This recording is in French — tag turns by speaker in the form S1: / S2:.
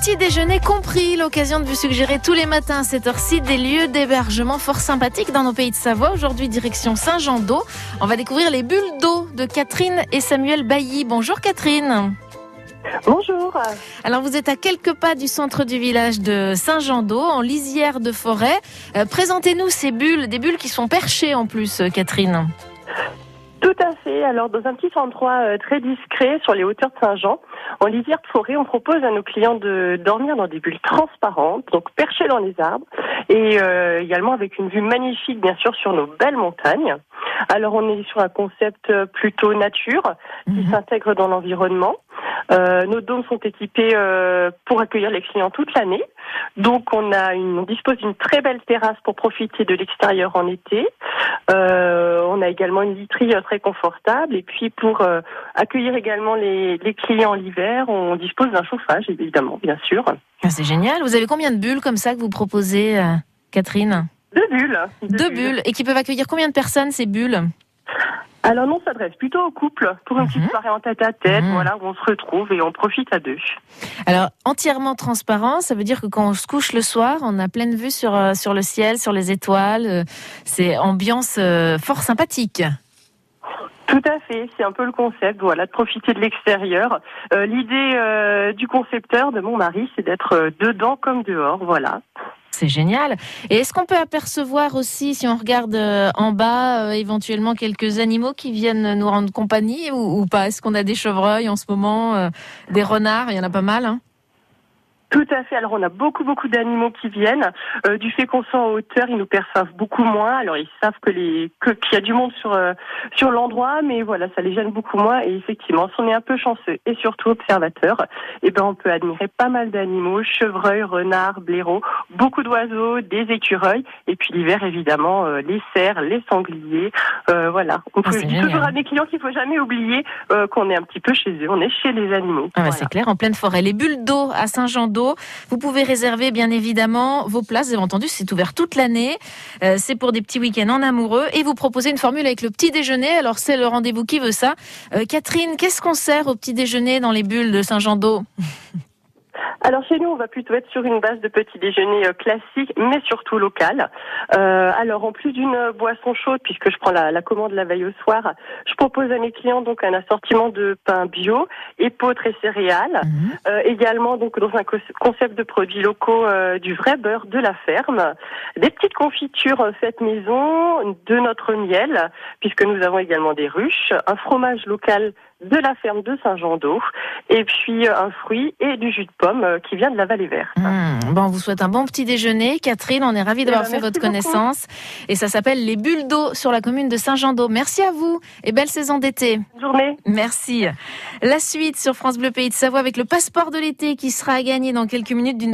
S1: Petit déjeuner compris, l'occasion de vous suggérer tous les matins à cette heure-ci des lieux d'hébergement fort sympathiques dans nos pays de Savoie. Aujourd'hui, direction Saint-Jean-d'Eau. On va découvrir les bulles d'eau de Catherine et Samuel Bailly. Bonjour Catherine.
S2: Bonjour.
S1: Alors vous êtes à quelques pas du centre du village de Saint-Jean-d'Eau, en lisière de forêt. Euh, Présentez-nous ces bulles, des bulles qui sont perchées en plus, euh, Catherine.
S2: Tout à fait. Alors, dans un petit endroit euh, très discret sur les hauteurs de Saint-Jean, en lisière de forêt, on propose à nos clients de dormir dans des bulles transparentes, donc perchées dans les arbres, et euh, également avec une vue magnifique, bien sûr, sur nos belles montagnes. Alors, on est sur un concept euh, plutôt nature qui
S1: Mhm.
S2: s'intègre dans l'environnement. Euh, nos dômes sont équipés euh, pour accueillir les clients toute l'année. Donc, on a une, on dispose d'une très belle terrasse pour profiter de l'extérieur en été. Euh, on a également une literie très confortable. Et puis, pour accueillir également les, les clients l'hiver, on dispose d'un chauffage, évidemment, bien sûr.
S1: Ah, C'est génial. Vous avez combien de bulles comme ça que vous proposez, Catherine?
S2: Deux bulles.
S1: Deux bulles. Et qui peuvent accueillir combien de personnes ces bulles?
S2: Alors, non, on s'adresse plutôt au couple pour une
S1: Mhm.
S2: petite soirée en tête-à-tête,
S1: Mhm.
S2: voilà, où on se retrouve et on profite à deux.
S1: Alors, entièrement transparent, ça veut dire que quand on se couche le soir, on a pleine vue sur, euh, sur le ciel, sur les étoiles. Euh, C'est ambiance euh, fort sympathique.
S2: Tout à fait, c'est un peu le concept, voilà, de profiter de l'extérieur. Euh, L'idée euh, du concepteur, de mon mari, c'est d'être dedans comme dehors, voilà.
S1: C'est génial. Et est-ce qu'on peut apercevoir aussi, si on regarde euh, en bas, euh, éventuellement quelques animaux qui viennent nous rendre compagnie ou, pas? Est-ce qu'on a des chevreuils en ce moment, euh, des renards? Il y en a pas mal. Hein?
S2: Tout à fait. Alors on a beaucoup beaucoup d'animaux qui viennent. Du fait qu'on soit en hauteur, ils nous perçoivent beaucoup moins. Alors ils savent que les qu'il y a du monde sur sur l'endroit, mais voilà, ça les gêne beaucoup moins. Et effectivement, si on est un peu chanceux et surtout observateur, eh ben on peut admirer pas mal d'animaux chevreuils, renards, blaireaux, beaucoup d'oiseaux, des écureuils, et puis l'hiver évidemment euh, les cerfs, les sangliers. Euh, voilà. On
S1: Ah,
S2: toujours à mes clients qu'il faut jamais oublier euh, qu'on est un petit peu chez eux. On est chez les animaux.
S1: Ah bah,
S2: Voilà.
S1: C'est clair, en pleine forêt. Les bulles d'eau à Saint-Jean-d'Eau. Vous pouvez réserver bien évidemment vos places. Vous avez entendu, c'est ouvert toute l'année. Euh, c'est pour des petits week-ends en amoureux. Et vous proposez une formule avec le petit déjeuner. Alors c'est le rendez-vous qui veut ça. Euh, Catherine, qu'est-ce qu'on sert au petit déjeuner dans les bulles de Saint-Jean-d'Eau?
S2: Alors chez nous, on va plutôt être sur une base de petit déjeuner euh, classique, mais surtout local. Euh, alors en plus d'une euh, boisson chaude, puisque je prends la, la commande la veille au soir, je propose à mes clients donc un assortiment de pain bio, épeautres et céréales.
S1: Mhm.
S2: Euh, également donc dans un co- concept de produits locaux, euh, du vrai beurre de la ferme, des petites confitures euh, faites maison, de notre miel, puisque nous avons également des ruches, un fromage local de la ferme de Saint-Jean-d'Eau, et puis un fruit et du jus de pomme euh, qui vient de la vallée verte.
S1: Mmh. Bon, on vous souhaite un bon petit déjeuner. Catherine, on est ravis d'avoir
S2: ben,
S1: fait votre
S2: beaucoup.
S1: connaissance. Et ça s'appelle les bulles d'eau sur la commune de Saint-Jean-d'Eau. Merci à vous et belle saison d'été.
S2: Bonne journée.
S1: Merci. La suite sur France Bleu Pays de Savoie avec le passeport de l'été qui sera à gagner dans quelques minutes d'une